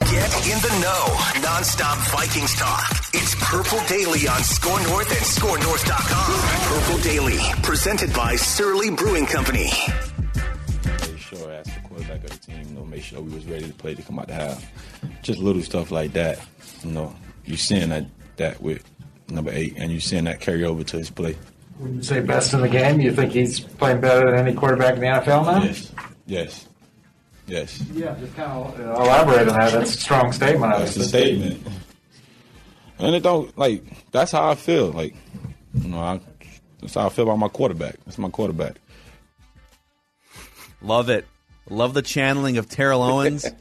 Get in the know. Non-stop Vikings talk. It's Purple Daily on Score North and ScoreNorth.com. Purple Daily, presented by Surly Brewing Company. Make sure as the quarterback of the team, you know, make sure we was ready to play to come out the half. Just little stuff like that. You know, you're seeing that that with number eight, and you're seeing that carry over to his play. Would you say best in the game? You think he's playing better than any quarterback in the NFL now? Yes, yes, yes. Yeah, just kind of uh, elaborate on that. That's a strong statement. That's a statement. And it don't like that's how I feel. Like, you know, I, that's how I feel about my quarterback. That's my quarterback. Love it. Love the channeling of Terrell Owens.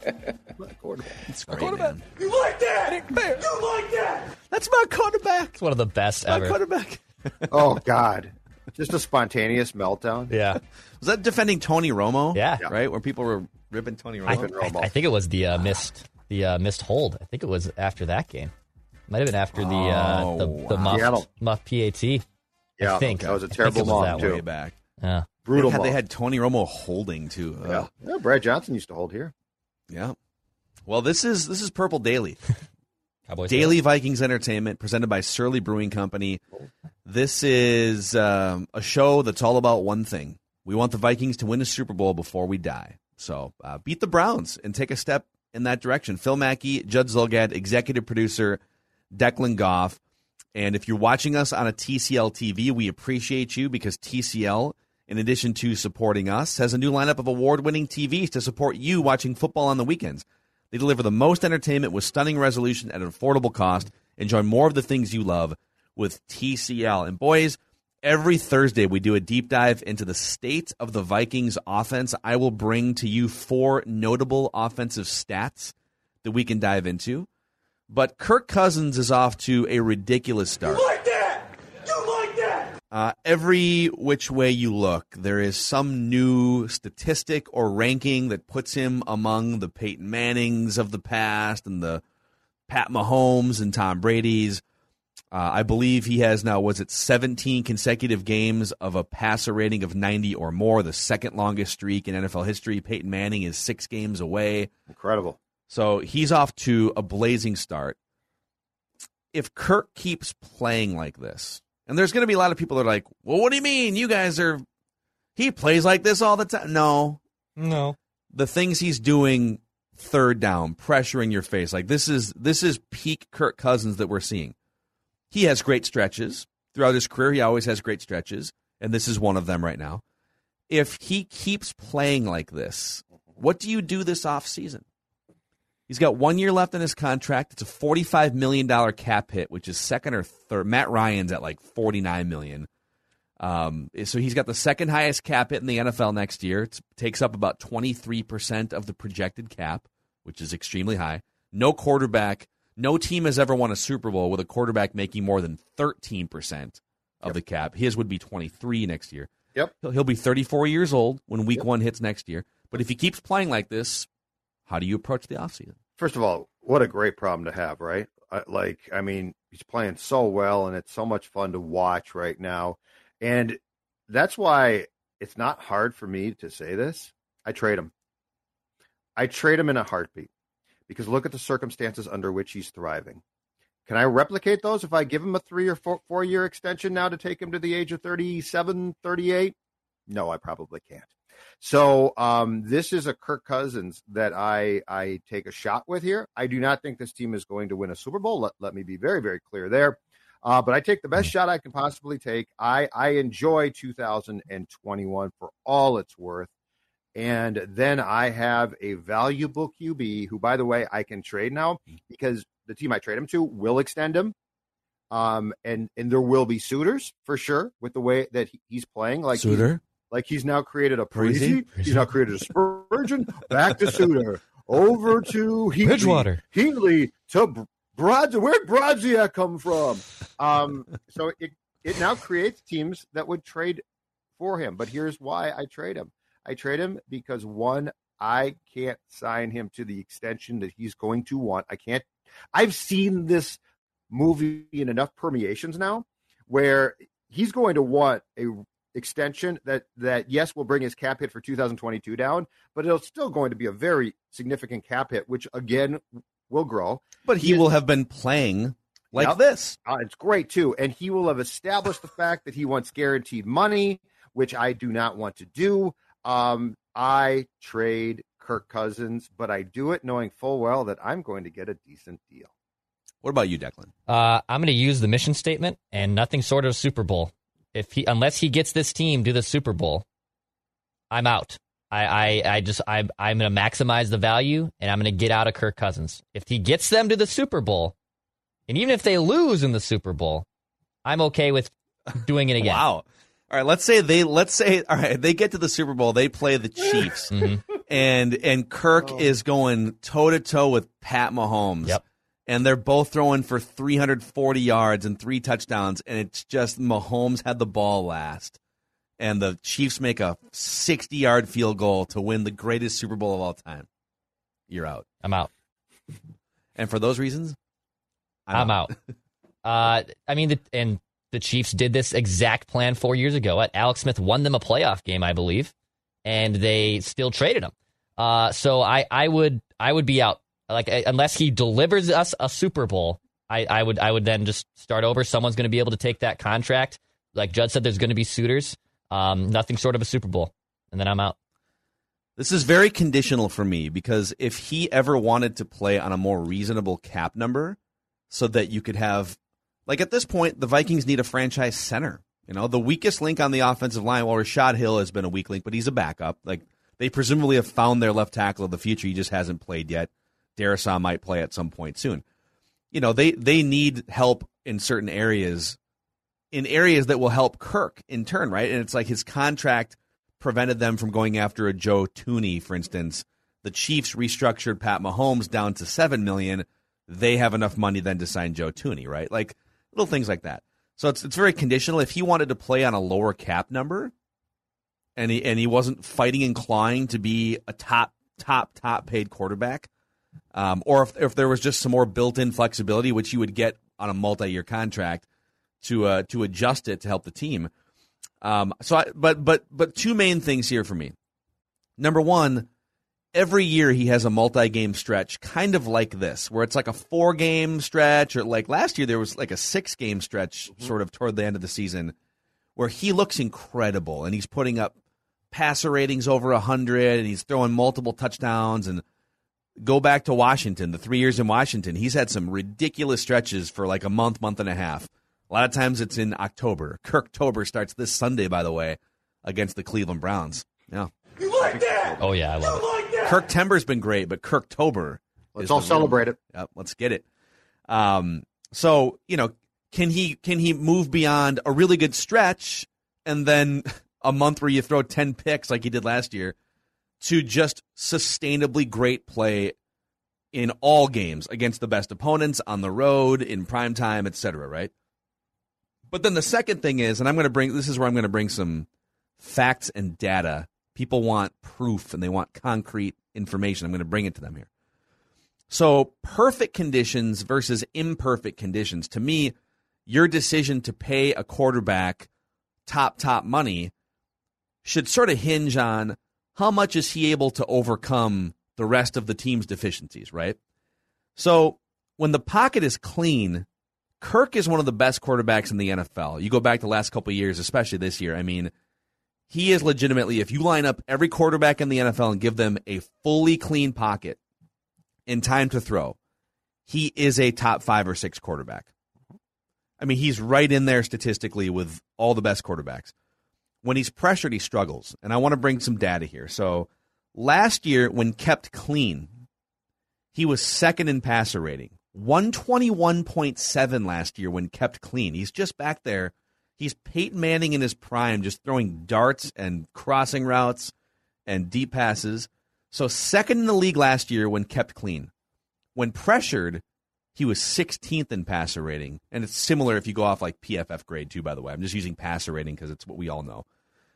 It's great, quarterback. man. You like that? You like that? That's my quarterback. It's one of the best My ever. quarterback. oh God, just a spontaneous meltdown. Yeah. Was that defending Tony Romo? Yeah. Right? Where people were ripping Tony I, Romo? I- I think it was the uh, missed the uh, missed hold. I think it was after that game. Might have been after the uh, the, Oh, the wow. muff, Seattle. muff PAT. Yeah, I think that was a I think terrible it was muff, that too. Way back. Yeah. Brutal. Had, they muff. had Tony Romo holding too. yeah. Yeah. Brad Johnson used to hold here. Yeah. Well, this is this is Purple Daily. Cowboys Daily Vikings Entertainment presented by Surly Brewing Company. This is um, a show that's all about one thing. We want the Vikings to win a Super Bowl before we die. So uh, beat the Browns and take a step in that direction. Phil Mackey, Judd Zulgad, executive producer, Declan Goff. And if you're watching us on a TCL TV, we appreciate you because TCL, in addition to supporting us, has a new lineup of award winning TVs to support you watching football on the weekends. They deliver the most entertainment with stunning resolution at an affordable cost. Enjoy more of the things you love with TCL. And boys, every Thursday we do a deep dive into the state of the Vikings offense. I will bring to you four notable offensive stats that we can dive into. But Kirk Cousins is off to a ridiculous start. You like that? You like that? Uh, every which way you look, there is some new statistic or ranking that puts him among the Peyton Mannings of the past and the Pat Mahomes and Tom Brady's. Uh, I believe he has now, was it 17 consecutive games of a passer rating of 90 or more, the second longest streak in NFL history. Peyton Manning is six games away. Incredible. So he's off to a blazing start. If Kirk keeps playing like this, and there's going to be a lot of people that are like, well, what do you mean? You guys are. He plays like this all the time. No. No. The things he's doing third down, pressuring your face. Like this is this is peak Kirk Cousins that we're seeing. He has great stretches. Throughout his career, he always has great stretches, and this is one of them right now. If he keeps playing like this, what do you do this offseason? He's got one year left in his contract. It's a $45 million cap hit, which is second or third. Matt Ryan's at like 49 million. Um, so he's got the second highest cap hit in the NFL next year. It takes up about 23% of the projected cap, which is extremely high. No quarterback, no team has ever won a Super Bowl with a quarterback making more than 13% of the cap. His would be 23 next year. Yep. He'll, he'll be 34 years old when week one hits next year. But if he keeps playing like this, how do you approach the offseason? First of all, what a great problem to have, right? Like, I mean, he's playing so well, and it's so much fun to watch right now. And that's why it's not hard for me to say this. I trade him. I trade him in a heartbeat because look at the circumstances under which he's thriving. Can I replicate those if I give him a three or four, four year extension now to take him to the age of 37, 38? No, I probably can't. So um, this is a Kirk Cousins that I I take a shot with here. I do not think this team is going to win a Super Bowl. Let, let me be very very clear there. Uh, but I take the best shot I can possibly take. I I enjoy 2021 for all it's worth. And then I have a valuable QB who, by the way, I can trade now because the team I trade him to will extend him. Um, and and there will be suitors for sure with the way that he's playing. Like he's- Suitor? like he's now created a? Parise. He's now created a Spurgeon. Back to suitor, Over to Heatley. Bridgewater. Heatley to Br- Where'd Brodziak come from? Um, so it it now creates teams that would trade for him. But here's why I trade him. I trade him because one, I can't sign him to the extension that he's going to want. I can't. I've seen this movie in enough permeations now where he's going to want a extension that that yes will bring his cap hit for 2022 down, but it'll still going to be a very significant cap hit, which again will grow. But he He will have been playing like Yep. this. Uh, it's great too, and he will have established the fact that he wants guaranteed money, which I do not want to do. Um, I trade Kirk Cousins, but I do it knowing full well that I'm going to get a decent deal. What about you, Declan? Uh, I'm going to use the mission statement and nothing sort of Super Bowl. If he, unless he gets this team to the Super Bowl, I'm out. I, I, I just, I, I'm going to maximize the value and I'm going to get out of Kirk Cousins. If he gets them to the Super Bowl, and even if they lose in the Super Bowl, I'm okay with doing it again. Wow. All right, let's say they let's say all right, they get to the Super Bowl, they play the Chiefs. Mhm. And and Kirk is going toe to toe with Pat Mahomes. Yep. And they're both throwing for 340 yards and three touchdowns and it's just Mahomes had the ball last. And the Chiefs make a 60-yard field goal to win the greatest Super Bowl of all time. You're out. I'm out. And for those reasons, I'm out. uh, I mean, the, and the Chiefs did this exact plan four years ago. What Alex Smith won them a playoff game, I believe, and they still traded him. Uh, so I, I would, I would be out. Like unless he delivers us a Super Bowl, I, I would, I would then just start over. Someone's going to be able to take that contract. Like Judd said, there's going to be suitors. Um, nothing short of a Super Bowl, and then I'm out. This is very conditional for me because if he ever wanted to play on a more reasonable cap number so that you could have like at this point the Vikings need a franchise center. You know, the weakest link on the offensive line, well Rashod Hill has been a weak link, but he's a backup. Like they presumably have found their left tackle of the future. He just hasn't played yet. Darrisaw might play at some point soon. You know, they they need help in certain areas in areas that will help Kirk in turn, right? And it's like his contract prevented them from going after a Joe Thuney, for instance. The Chiefs restructured Pat Mahomes down to seven million. They have enough money then to sign Joe Thuney, right? Like little things like that. So it's it's very conditional. If he wanted to play on a lower cap number, and he and he wasn't fighting clawing to be a top top top paid quarterback, um, or if if there was just some more built in flexibility, which you would get on a multi year contract to uh, to adjust it to help the team. Um, so, I, but but but two main things here for me. Number one, every year he has a multi-game stretch, kind of like this, where it's like a four-game stretch, or like last year there was like a six-game stretch, mm-hmm. sort of toward the end of the season, where he looks incredible and he's putting up passer ratings over hundred, and he's throwing multiple touchdowns. And go back to Washington, the three years in Washington, he's had some ridiculous stretches for like a month, month and a half. A lot of times it's in October. Kirktober starts this Sunday, by the way, against the Cleveland Browns. Yeah. Oh yeah, I love it. Kirk Timber's been great, but Kirktober. Let's all the real- celebrate it. Yep, let's get it. Um, so you know, can he can he move beyond a really good stretch and then a month where you throw ten picks like he did last year to just sustainably great play in all games against the best opponents on the road in prime time, etc. Right. But then the second thing is, and I'm going to bring this is where I'm going to bring some facts and data. People want proof and they want concrete information. I'm going to bring it to them here. So, perfect conditions versus imperfect conditions. To me, your decision to pay a quarterback top, top money should sort of hinge on how much is he able to overcome the rest of the team's deficiencies, right? So, when the pocket is clean, Kirk is one of the best quarterbacks in the NFL. You go back the last couple years, especially this year. I mean, he is legitimately, if you line up every quarterback in the NFL and give them a fully clean pocket in time to throw, he is a top five or six quarterback. I mean, he's right in there statistically with all the best quarterbacks. When he's pressured, he struggles. And I want to bring some data here. So last year, when kept clean, he was second in passer rating. 121.7 last year when kept clean. He's just back there. He's Peyton Manning in his prime, just throwing darts and crossing routes and deep passes. So, second in the league last year when kept clean. When pressured, he was 16th in passer rating. And it's similar if you go off like PFF grade, too, by the way. I'm just using passer rating because it's what we all know.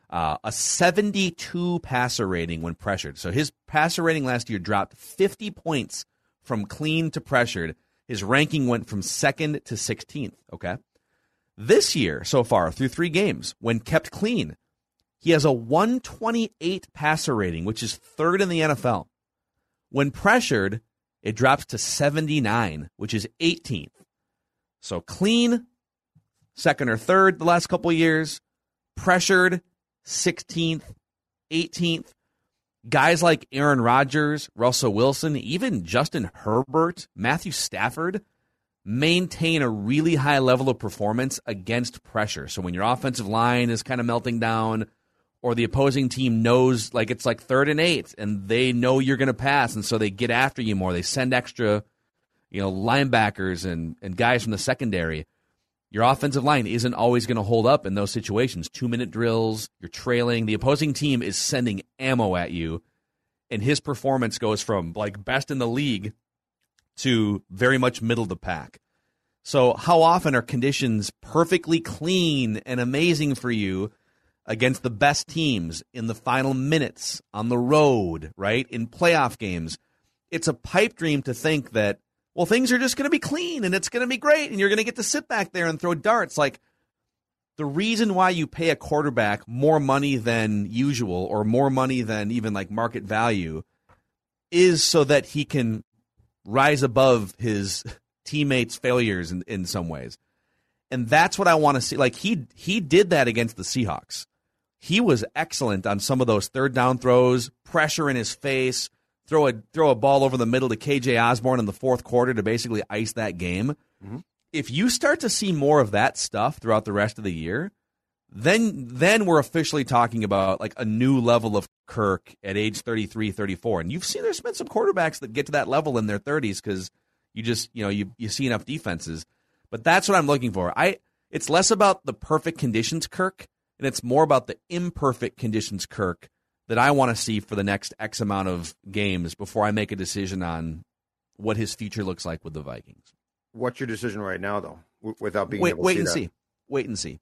Uh, a 72 passer rating when pressured. So, his passer rating last year dropped 50 points from clean to pressured his ranking went from second to 16th. Okay. This year, so far, through three games, when kept clean, he has a 128 passer rating, which is third in the NFL. When pressured, it drops to 79, which is 18th. So clean, second or third the last couple years, pressured, 16th, 18th. Guys like Aaron Rodgers, Russell Wilson, even Justin Herbert, Matthew Stafford maintain a really high level of performance against pressure. So when your offensive line is kind of melting down or the opposing team knows like it's like third and eight and they know you're going to pass and so they get after you more. They send extra, you know, linebackers and, and guys from the secondary. Your offensive line isn't always going to hold up in those situations. Two minute drills, you're trailing. The opposing team is sending ammo at you, and his performance goes from like best in the league to very much middle of the pack. So, how often are conditions perfectly clean and amazing for you against the best teams in the final minutes on the road, right? In playoff games? It's a pipe dream to think that well, things are just going to be clean and it's going to be great and you're going to get to sit back there and throw darts. Like the reason why you pay a quarterback more money than usual or more money than even like market value is so that he can rise above his teammates' failures in, in some ways. And that's what I want to see. Like he he did that against the Seahawks. He was excellent on some of those third down throws, pressure in his face, throw a throw a ball over the middle to KJ Osborn in the fourth quarter to basically ice that game. Mm-hmm. If you start to see more of that stuff throughout the rest of the year, then then we're officially talking about like a new level of Kirk at age 33, 34. And you've seen there's been some quarterbacks that get to that level in their 30s cuz you just, you know, you you see enough defenses. But that's what I'm looking for. I it's less about the perfect conditions Kirk and it's more about the imperfect conditions Kirk that I want to see for the next X amount of games before I make a decision on what his future looks like with the Vikings. What's your decision right now, though, without being wait, wait and see see, wait and see.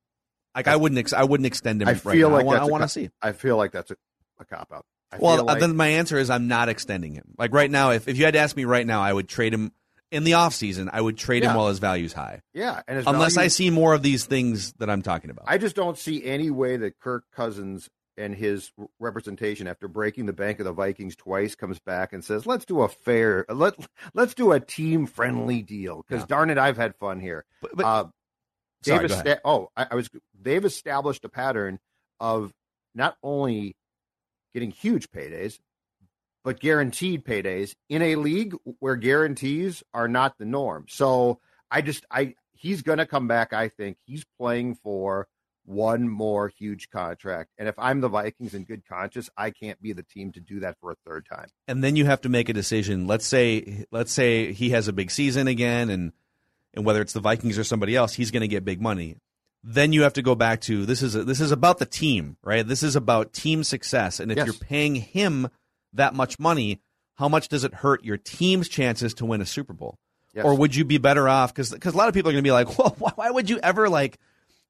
Like I, wouldn't, ex- I wouldn't extend him. I right feel now. like I want, that's I a want co- to see. I feel like that's a, a cop out. I Well, feel like, then my answer is I'm not extending him. Like right now, if, if you had to ask me right now, I would trade him in the off season. I would trade him while his value's high. yeah, and Unless I see more of these things that I'm talking about. I just don't see any way that Kirk Cousins and his representation after breaking the bank of the Vikings twice comes back and says, "Let's do a fair, let let's do a team friendly deal." Because Yeah. darn it, I've had fun here. but, but uh, sorry, they've go esta- oh, I, I was. They've established a pattern of not only getting huge paydays, but guaranteed paydays in a league where guarantees are not the norm. So I just, I he's going to come back. I think he's playing for one more huge contract, and if I'm the Vikings in good conscience, I can't be the team to do that for a third time. and then you have to make a decision. Let's say let's say he has a big season again, and and whether it's the Vikings or somebody else, he's going to get big money. Then you have to go back to this is this is about the team, right? This is about team success, and if Yes. you're paying him that much money, how much does it hurt your team's chances to win a Super Bowl? Yes. Or would you be better off? Because a lot of people are going to be like, well, why, why would you ever like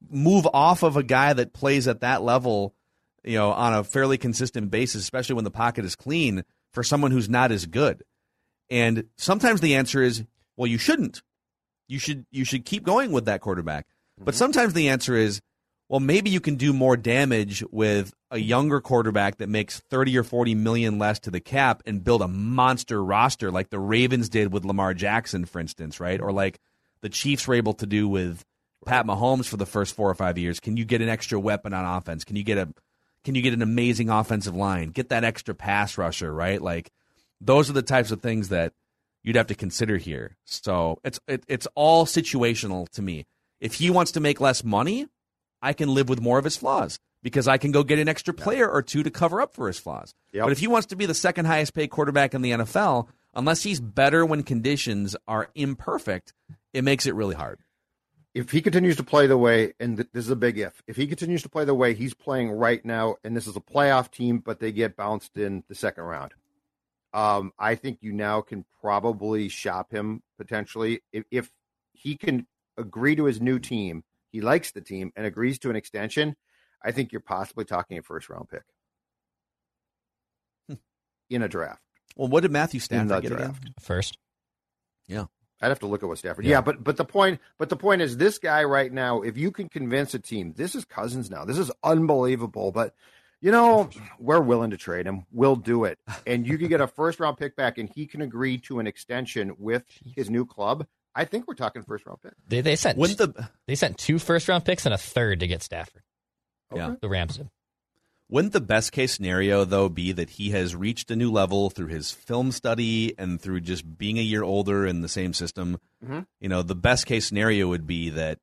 move off of a guy that plays at that level, you know, on a fairly consistent basis, especially when the pocket is clean for someone who's not as good? And sometimes the answer is, well, you shouldn't. You should you should keep going with that quarterback. But mm-hmm. sometimes the answer is, well, maybe you can do more damage with a younger quarterback that makes 30 or 40 million less to the cap and build a monster roster like the Ravens did with Lamar Jackson, for instance, right? Or like the Chiefs were able to do with Pat Mahomes for the first four or five years. Can you get an extra weapon on offense? Can you get a Can you get an amazing offensive line? Get that extra pass rusher, right? Like those are the types of things that you'd have to consider here. So it's it, it's all situational to me. If he wants to make less money, I can live with more of his flaws because I can go get an extra player or two to cover up for his flaws. Yep. But if he wants to be the second highest paid quarterback in the NFL, unless he's better when conditions are imperfect, it makes it really hard. if he continues to play the way, and th- this is a big if, if he continues to play the way he's playing right now, and this is a playoff team, but they get bounced in the second round, um, I think you now can probably shop him potentially if, if he can agree to his new team, he likes the team and agrees to an extension. I think you're possibly talking a first round pick Hmm. in a draft. Well, what did Matthew In Stafford the get again? draft. First. I'd have to look at what Stafford. Yeah. Yeah. but but the point but the point is this guy right now, if you can convince a team, this is Cousins now. This is unbelievable. But you know, we're willing to trade him. We'll do it. And you can get a first round pick back and he can agree to an extension with his new club. I think we're talking first round pick. They, they sent Wouldn't the they sent two first round picks and a third to get Stafford. Yeah. The Rams did. Wouldn't the best case scenario though be that he has reached a new level through his film study and through just being a year older in the same system? Mhm. You know, the best case scenario would be that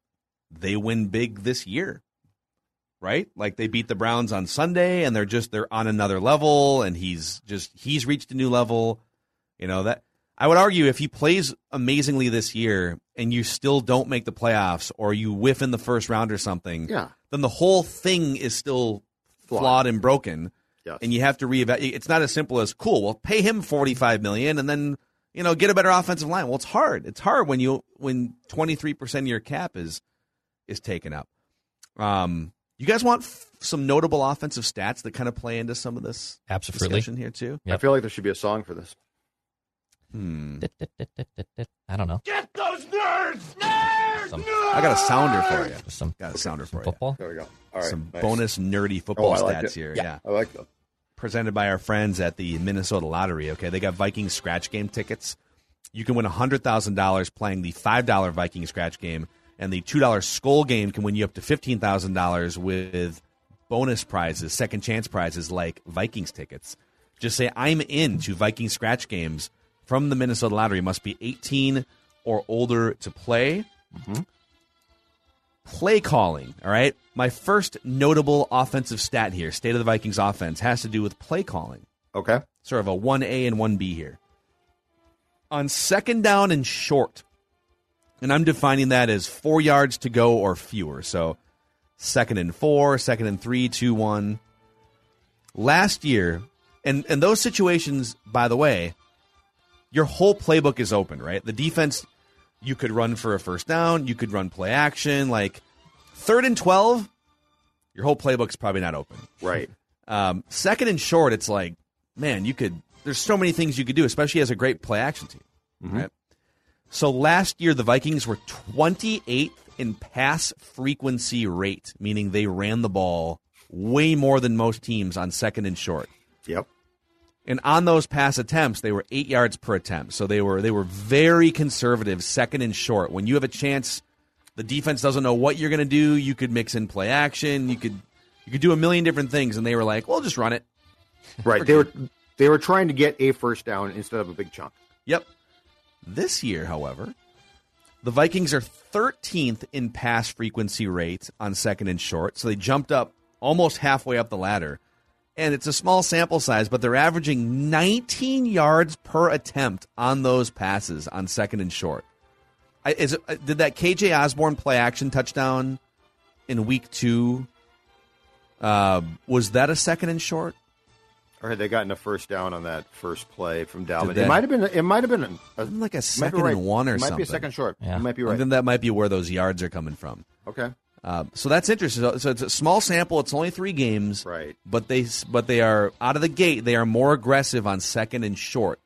they win big this year. Right? Like they beat the Browns on Sunday and they're just they're on another level and he's just he's reached a new level. You know, that I would argue if he plays amazingly this year and you still don't make the playoffs or you whiff in the first round or something, Yeah. then the whole thing is still flawed, Flawed. and broken. Yes. And you have to reevaluate. It's not as simple as cool. Well, pay him forty five million, and then you know get a better offensive line. Well, it's hard. It's hard when you when twenty three percent of your cap is is taken up. Um, you guys want f- some notable offensive stats that kind of play into some of this Absolutely. discussion here too? Yep. I feel like there should be a song for this. Hmm. I don't know. Get those nerds! Nerds! Some, I got a sounder for you. some Got a sounder for you. football. There we go. All right. some nice. bonus nerdy Oh, football I like stats it. here. Yeah, yeah. I like that. presented by our friends at the Minnesota Lottery. Okay, they got Viking scratch game tickets. You can win hundred thousand dollars playing the five dollar Viking scratch game, and the two dollar Skull game can win you up to fifteen thousand dollars with bonus prizes, second chance prizes like Vikings tickets. Just say I'm in to Viking scratch games from the Minnesota Lottery. Must be eighteen or older to play mm-hmm. play calling. All right. My first notable offensive stat here, state of the Vikings offense, has to do with play calling. Okay. Sort of a 1A and 1B here. On second down and short, and I'm defining that as four yards to go or fewer. So second and four, second and three, two, one. Last year, and, and those situations, by the way, your whole playbook is open, right? The defense you could run for a first down, you could run play action, like third and 12, your whole playbook's probably not open. Right. Um, second and short, it's like, man, you could, there's so many things you could do, especially as a great play action team. Right? So last year, the Vikings were 28th in pass frequency rate, meaning they ran the ball way more than most teams on second and short. Yep. And on those pass attempts, they were eight yards per attempt. So they were they were very conservative, second and short. When you have a chance, the defense doesn't know what you're going to do. You could mix in play action. You could you could do a million different things, and they were like, "Well, just run it." Right. They were they were trying to get a first down instead of a big chunk. Yep. This year, however, the Vikings are 13th in pass frequency rate on second and short. So they jumped up almost halfway up the ladder. And it's a small sample size, but they're averaging 19 yards per attempt on those passes on second and short. Is it, uh, did that KJ Osborn play action touchdown in week two? Uh, was that a second and short? Or had they gotten a first down on that first play from Dalvin? It might have been. It might have been a, Like a second right. and one or it might something. be a second short. Yeah. You might be right. think that might be where those yards are coming from. Okay. Uh, so that's interesting. So, so it's a small sample. It's only three games, Right. But they but they are out of the gate. They are more aggressive on second and short.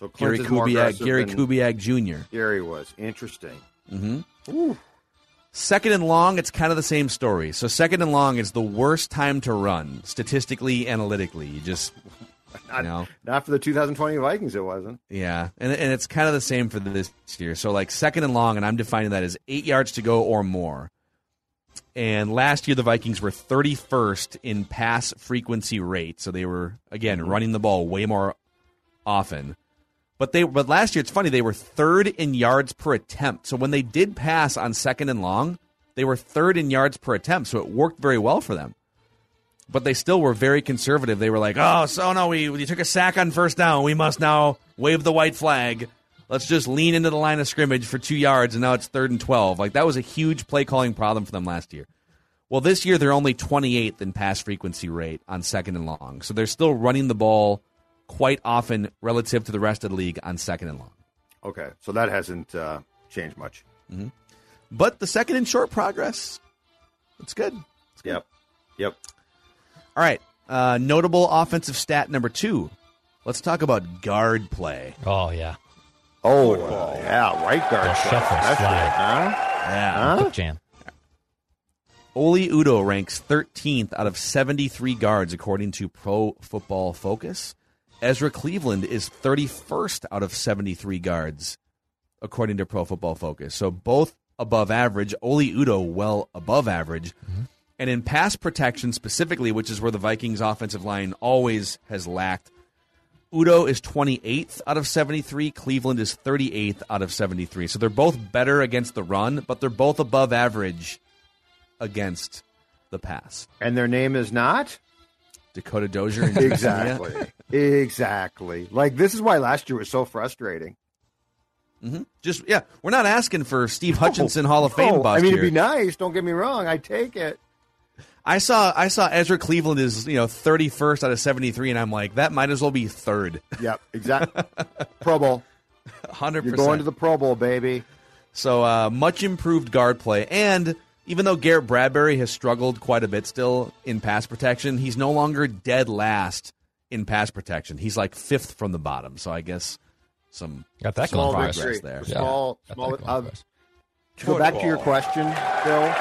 So Gary Kubiak, Gary Kubiak Jr. Gary was interesting. Second and long, it's kind of the same story. So second and long is the worst time to run statistically, analytically. You just you know. Not for the 2020 Vikings, it wasn't. Yeah, and and it's kind of the same for this year. So like second and long, and I'm defining that as eight yards to go or more. and last year the Vikings were 31st in pass frequency rate, so they were again running the ball way more often. But they but last year it's funny they were third in yards per attempt. So when they did pass on second and long, they were third in yards per attempt. So it worked very well for them. But they still were very conservative. They were like, "Oh, so no, we we took a sack on first down. We must now wave the white flag. Let's just lean into the line of scrimmage for two yards, and now it's third and twelve. Like that was a huge play calling problem for them last year. Well, this year they're only 28th in pass frequency rate on second and long. So they're still running the ball quite often relative to the rest of the league on second and long. Okay, so that hasn't uh, changed much. But the second and short progress, it's good. It's good. Yep. Yep. All right. Uh, notable offensive stat number two. Let's talk about guard play. Oh yeah, Oh, uh, yeah, right guard. The play. shuffle That's slide. it, huh? Yeah. quick jam. Oli Udoh ranks 13th out of 73 guards according to Pro Football Focus. Ezra Cleveland is 31st out of 73 guards according to Pro Football Focus. So both above average. Oli Udoh well above average. Mm-hmm. And in pass protection specifically, which is where the Vikings offensive line always has lacked, Udoh is 28th out of 73. Cleveland is 38th out of 73. So they're both better against the run, but they're both above average against the pass. And their name is not Dakota Dozier and exactly, exactly. Like this is why last year was so frustrating. Just yeah, we're not asking for Steve Hutchinson Hall of Fame bust I mean, here. it'd be nice. Don't get me wrong. I take it. I saw I saw Ezra Cleveland is you know 31st out of 73, and I'm like that might as well be third, Yep, exactly. Pro Bowl. 100. You're going to the Pro Bowl, baby. So uh, much improved guard play, and even though Garrett Bradbury has struggled quite a bit still in pass protection, he's no longer dead last in pass protection. He's like fifth from the bottom. So I guess some Got that some going for progress us. victory. there. Yeah. Small, Got small. Uh, to go back to your question, Bill.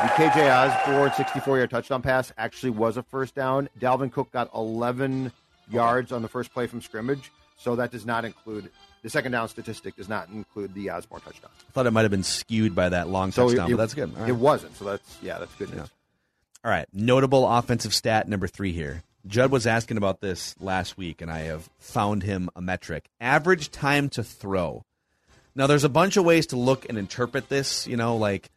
The KJ Osborn 64-yard touchdown pass actually was a first down. Dalvin Cook got 11 yards on the first play from scrimmage, so that does not include the second down statistic. Does not include the Osborn touchdown. I thought it might have been skewed by that long So touchdown, it, but that's good. All right. It wasn't. So that's yeah, that's good news. All right, notable offensive stat number three here. Judd was asking about this last week, and I have found him a metric: average time to throw. Now, there's a bunch of ways to look and interpret this. You know, like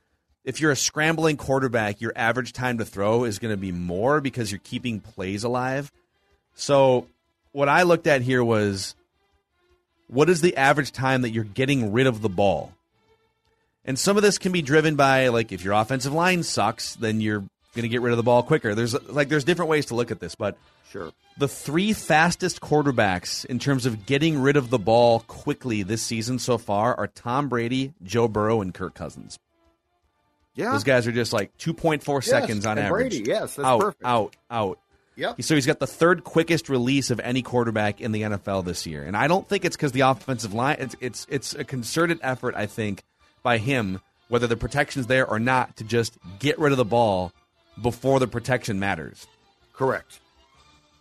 if you're a scrambling quarterback, your average time to throw is going to be more because you're keeping plays alive. So, what I looked at here was what is the average time that you're getting rid of the ball? And some of this can be driven by like if your offensive line sucks, then you're going to get rid of the ball quicker. There's like there's different ways to look at this, but Sure. the three fastest quarterbacks in terms of getting rid of the ball quickly this season so far are Tom Brady, Joe Burrow, and Kirk Cousins. Yeah. Those guys are just like 2.4 seconds on average. Brady, yes, that's out, perfect. out, out. Yep. So he's got the third quickest release of any quarterback in the NFL this year, and I don't think it's because the offensive line. It's it's it's a concerted effort, I think, by him, whether the protection's there or not, to just get rid of the ball before the protection matters. Correct.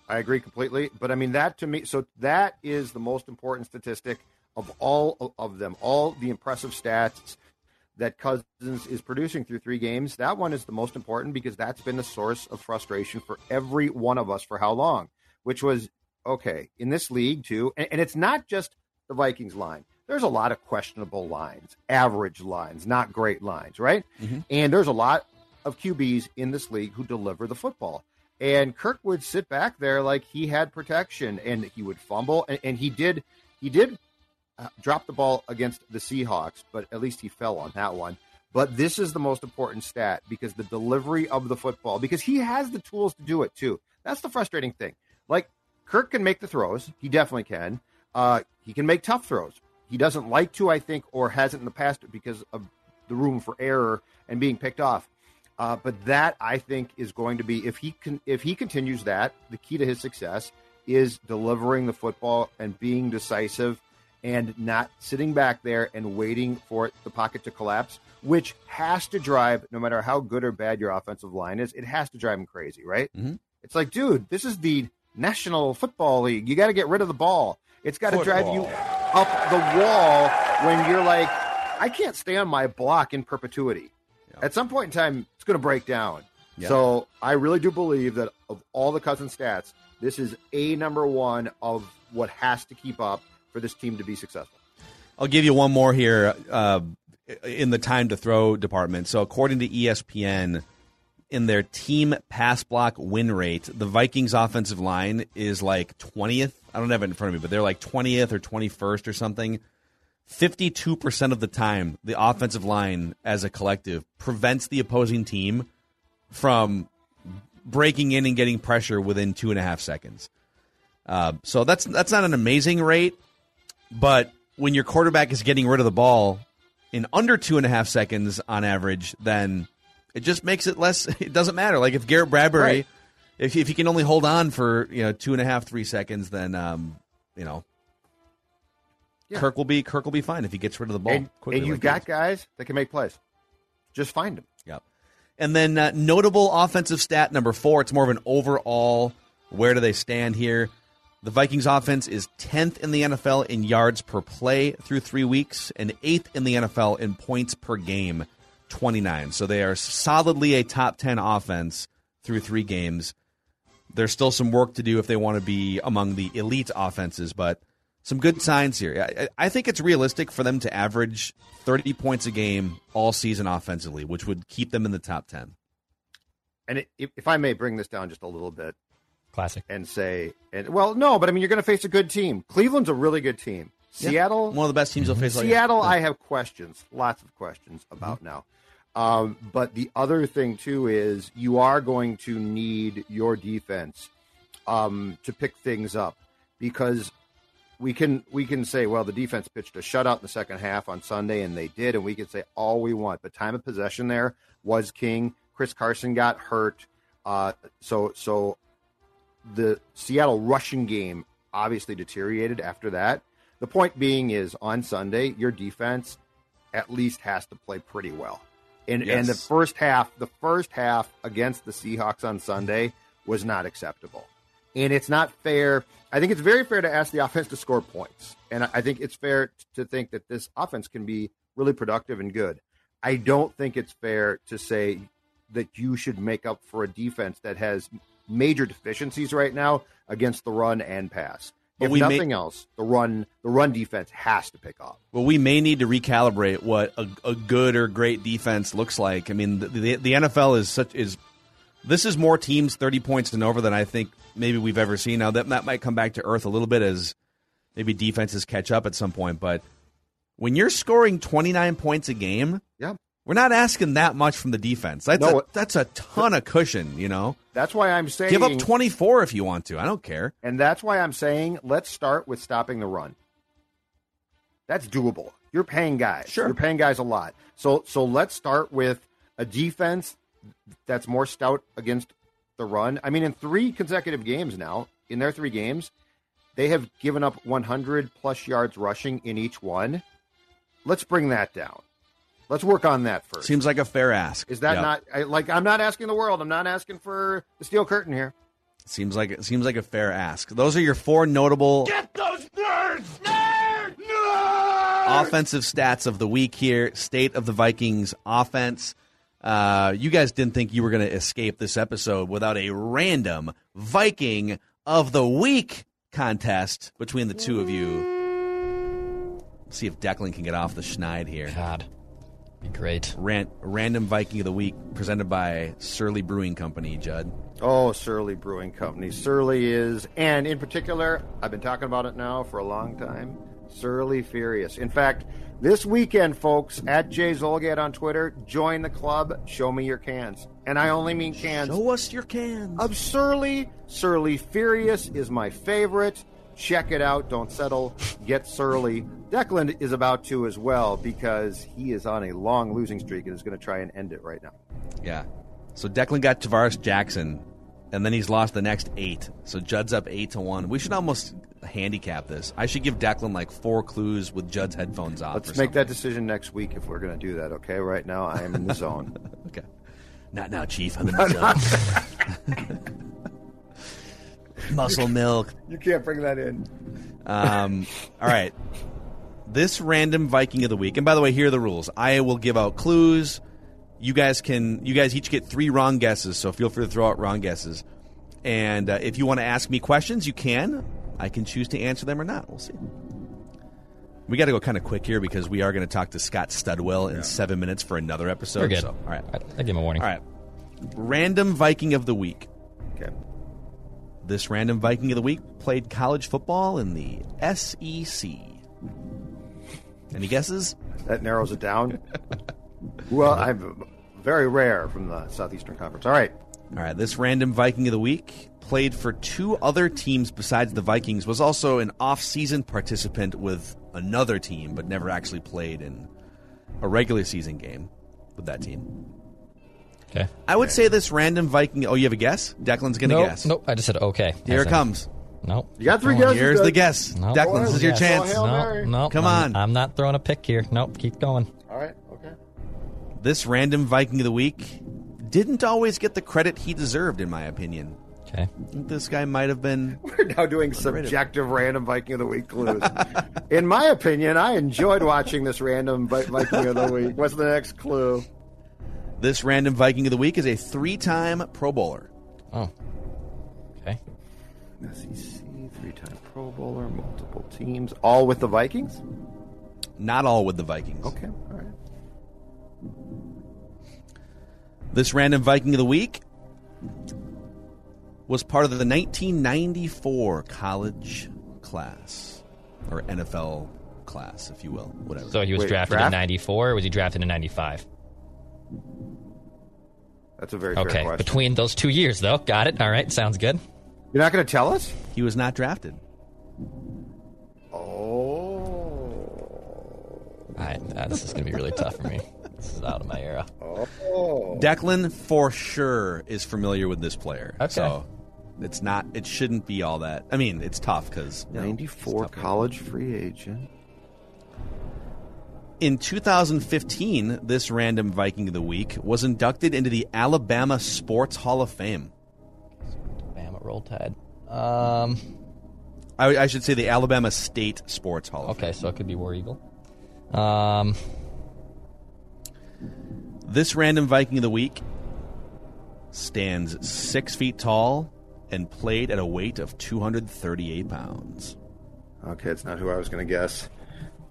I agree completely. But I mean, that to me, so that is the most important statistic of all of them, all the impressive stats that Cousins is producing through three games. That one is the most important because that's been the source of frustration for every one of us for how long, which was okay in this league, too. And, and it's not just the Vikings line. There's a lot of questionable lines, average lines, not great lines, right? Mm-hmm. And there's a lot of QBs in this league who deliver the football. And Kirk would sit back there like he had protection, and he would fumble, and, and he did. He did uh, drop the ball against the Seahawks, but at least he fell on that one. But this is the most important stat because the delivery of the football, because he has the tools to do it too. That's the frustrating thing. Like Kirk can make the throws, he definitely can. Uh, he can make tough throws. He doesn't like to, I think, or hasn't in the past because of the room for error and being picked off. Uh, but that I think is going to be if he can if he continues that the key to his success is delivering the football and being decisive and not sitting back there and waiting for the pocket to collapse, which has to drive no matter how good or bad your offensive line is, it has to drive him crazy, right? Mhm. It's like, dude, this is the National Football League. You got to get rid of the ball. It's got to drive you up the wall when you're like, I can't stay on my block in perpetuity. At some point in time, it's going to break down. Yeah. So I really do believe that of all the cousin stats, this is a number one of what has to keep up for this team to be successful. I'll give you one more here uh, in the time to throw department. So, according to ESPN, in their team pass block win rate, the Vikings offensive line is like 20th. I don't have it in front of me, but they're like 20th or 21st or something. 52% of the time, the offensive line as a collective prevents the opposing team from breaking in and getting pressure within two and a half seconds. Uh, so that's that's not an amazing rate, but when your quarterback is getting rid of the ball in under two and a half seconds on average, then it just makes it less. It doesn't matter. Like if Garrett Bradbury, Right. if if he can only hold on for you know two and a half three seconds, then um, you know. Yeah. Kirk will be Kirk will be fine if he gets rid of the ball and, quickly. and you've like got guys that can make plays. Just find them. Yep. And then uh, notable offensive stat number four. It's more of an overall. Where do they stand here? The Vikings offense is 10th in the NFL in yards per play through three weeks and 8th in the NFL in points per game, 29. So they are solidly a top 10 offense through three games. There's still some work to do if they want to be among the elite offenses, but some good signs here. I, I I think it's realistic for them to average 30 points a game all season offensively, which would keep them in the top 10. And it, if, if I may bring this down just a little bit Classic. and say, and well, no, but I mean, you're going to face a good team. Cleveland's a really good team. Seattle, One of the best teams they'll face. all year. Seattle, I have questions, lots of questions about now. Um, but the other thing too is you are going to need your defense um, to pick things up because we can we can say, well, the defense pitched a shutout in the second half on Sunday, and they did, and we can say all we want, but time of possession there was king. Chris Carson got hurt, uh, so so the Seattle rushing game obviously deteriorated after that. The point being is on Sunday, your defense at least has to play pretty well. And and the first half, the first half against the Seahawks on Sunday was not acceptable. And it's not fair. I think it's very fair to ask the offense to score points. And I think it's fair to think that this offense can be really productive and good. I don't think it's fair to say that you should make up for a defense that has major deficiencies right now against the run and pass. But if we may- nothing else, the run the run defense has to pick up. Well, we may need to recalibrate what a, a good or great defense looks like. I mean, the, the, the NFL is such is this is more teams thirty points and over than I think maybe we've ever seen. Now that that might come back to earth a little bit as maybe defenses catch up at some point, but when you're scoring twenty nine points a game, Yeah. we're not asking that much from the defense. That's No, a, that's a ton of cushion, you know. That's why I'm saying Give up twenty four if you want to. I don't care. And that's why I'm saying let's start with stopping the run. That's doable. You're paying guys. Sure. You're paying guys a lot. So so let's start with a defense that's more stout against the run. I mean, in three consecutive games now, in their three games, they have given up 100 plus yards rushing in each one. Let's bring that down. Let's work on that first. Seems like a fair ask. Is that Yeah. not I, like I'm not asking the world? I'm not asking for the steel curtain here. Seems like it seems like a fair ask. Those are your four notable Get those nerds! nerds! Nerds! offensive stats of the week here. State of the Vikings offense. Uh, you guys didn't think you were going to escape this episode without a random Viking of the week contest between the two of you. See if Declan can get off the schneid here. God, be great. Ran- random Viking of the week presented by Surly Brewing Company. Judd. Oh, Surly Brewing Company. Surly is, and in particular, I've been talking about it now for a long time. Surly Furious. In fact, this weekend, folks, at Jay Zulgad on Twitter, join the club. Show me your cans, and I only mean cans Show us your cans. of Surly. Surly Furious is my favorite. Check it out. Don't settle. Get Surly. Declan is about to as well because he is on a long losing streak and is going to try and end it right now. Yeah. So Declan got Tarvaris Jackson, and then he's lost the next eight. So Judd's up eight to one. We should almost handicap this. I should give Declan like four clues with Judd's headphones off. Let's make that decision next week if we're going to do that. Okay. Right now, I am in the zone. Okay. Not now, Chief. I'm in the zone. Muscle milk. You can't bring that in. Um, all right. This random Viking of the week, and by the way, here are the rules. I will give out clues. you guys can you guys each get three wrong guesses. So feel free to throw out wrong guesses. And uh, if you want to ask me questions, you can. I can choose to answer them or not. We'll see. We got to go kind of quick here because we are going to talk to Scott Studwell in seven minutes for another episode. We're good. So, all right. I, I give him a warning. All right. Random Viking of the week. Okay. This random Viking of the week played college football in the SEC. Any guesses? That narrows it down. well, I'm very rare from the Southeastern Conference. All right. All right. This random Viking of the week played for two other teams besides the Vikings. Was also an off-season participant with another team, but never actually played in a regular season game with that team. Okay. I would say this random Viking. Oh, you have a guess? Declan's going to Nope. guess. Nope. I just said okay. Here I it comes. Nope. You got three guesses. Here's good. the guess. Nope. Declan, this is your chance. Hail No, Mary. no. Come I'm- on. I'm not throwing a pick here. Nope. Keep going. All right. Okay. This random Viking of the week didn't always get the credit he deserved, in my opinion. Okay. This guy might have been. We're now doing subjective random Viking of the Week clues. In my opinion, I enjoyed watching this random Viking of the Week. What's the next clue? This random Viking of the week is a three-time Pro Bowler. Oh. Okay. SEC, three-time Pro Bowler, multiple teams, all with the Vikings. Not all with the Vikings. Okay. This random Viking of the week was part of the 1994 college class, or NFL class, if you will, whatever. So he was Wait, drafted draft? in 94 or was he drafted in 95? That's a very fair Okay. question. Between those two years, though. Got it. All right. Sounds good. You're not going to tell us? he was not drafted. Oh. All right. Uh, this is going to be really tough for me. This is out of my era. Oh. Declan for sure is familiar with this player. Okay. So it's not. It shouldn't be all that. I mean, it's tough because 94 college free agent. In 2015, this random Viking of the week was inducted into the Alabama Sports Hall of Fame. Bama roll tide. Um. I, I should say the Alabama State Sports Hall of Fame. Okay, so it could be War Eagle. Um. This random Viking of the week stands six feet tall and played at a weight of 238 pounds. Okay, it's not who I was going to guess.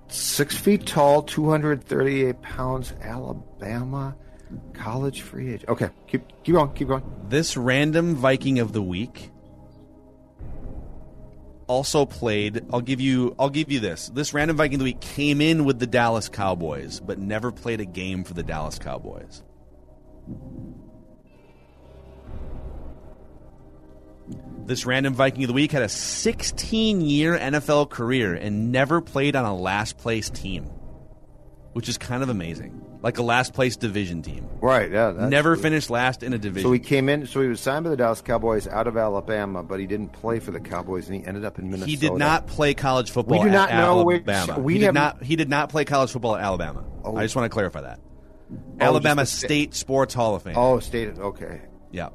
Six feet tall, 238 pounds, Alabama, college free agent. Okay, keep keep going, keep going. This random Viking of the week also played. I'll give you. I'll give you this. This random Viking of the week came in with the Dallas Cowboys, but never played a game for the Dallas Cowboys. This random Viking of the week had a 16 year NFL career and never played on a last place team, which is kind of amazing. Like a last place division team. Right, yeah. that's- Never finished last in a division. So he came in. So he was signed by the Dallas Cowboys out of Alabama, but he didn't play for the Cowboys, and he ended up in Minnesota. He did not play college football. We do not at know which- we he did have- not. He did not play college football at Alabama. Oh. I just want to clarify that. Oh, Alabama just State Sports Hall of Fame. Oh, state. Okay. yeah.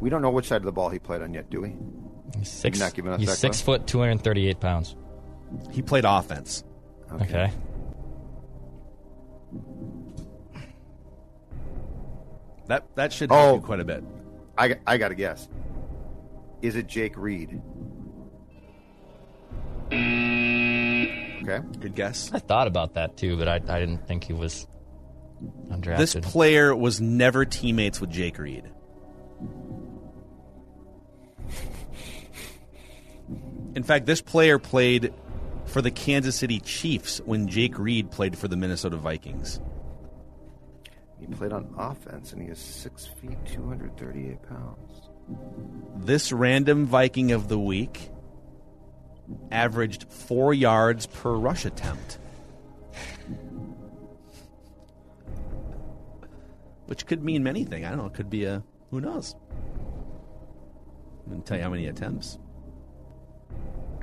We don't know which side of the ball he played on yet, do we? He's six. Not giving us he's that six clue? foot, 238 pounds. He played offense. Okay. That that should help Oh. you quite a bit. I, got- I got to guess. Is it Jake Reed? Okay. Good guess. I thought about that too, but I, I didn't think he was undrafted. This player was never teammates with Jake Reed. In fact, this player played for the Kansas City Chiefs when Jake Reed played for the Minnesota Vikings. He played on offense, and he is six feet, 238 pounds. This random Viking of the week averaged four yards per rush attempt. Which could mean anything. I don't know. It could be a. Who knows? I'm going to tell you how many attempts.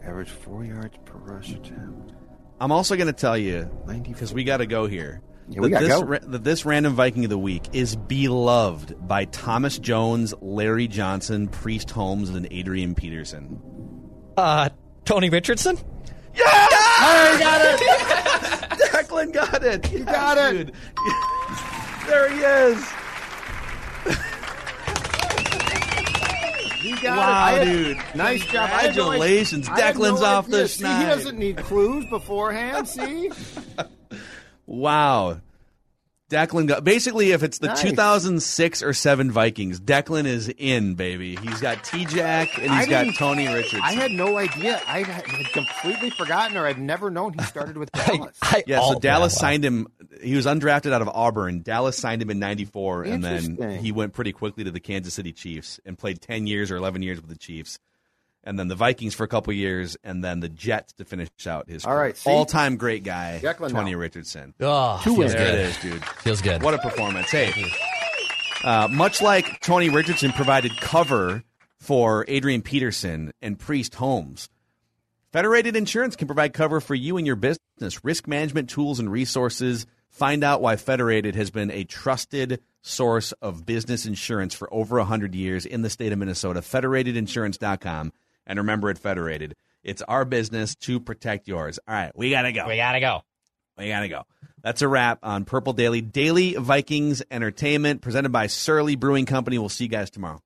Average four yards per rush attempt. I'm also going to tell you, 94. because we got to go here, Yeah, we that, gotta this, go. ra- that this random Viking of the week is beloved by Thomas Jones, Larry Johnson, Priest Holmes, and Adrian Peterson. uh, Tony Richardson. Yeah! Larry got it! Declan got it. You got it. Dude. there he is. He got Wow, it. I dude. Nice job. I had no idea- Congratulations. I had no Declan's off idea. the See, he schneid. doesn't need clues beforehand. See, Wow. Declan got basically if it's the Nice. 2006 or 7 Vikings, Declan is in, baby. He's got T-Jack and he's got Tony Richardson. I had no idea. I had completely forgotten, or I've never known he started with Dallas. I, yeah, oh, so Dallas wow. signed him. He was undrafted out of Auburn. Dallas signed him in '94, and then he went pretty quickly to the Kansas City Chiefs and played 10 years or 11 years with the Chiefs, and then the Vikings for a couple years, and then the Jets to finish out his All right, see? all-time great guy, Declan Tony now. Richardson. Oh, Two feels wins. There good. it is, dude. Feels good. What a performance! Hey, uh, much like Tony Richardson provided cover for Adrian Peterson and Priest Holmes, Federated Insurance can provide cover for you and your business. Risk management tools and resources. Find out why Federated has been a trusted source of business insurance for over 100 years in the state of Minnesota. Federatedinsurance.com. And remember at Federated, it's our business to protect yours. All right, we got to go. we gotta go. We gotta go. That's a wrap on Purple Daily. Daily Vikings Entertainment presented by Surly Brewing Company. We'll see you guys tomorrow.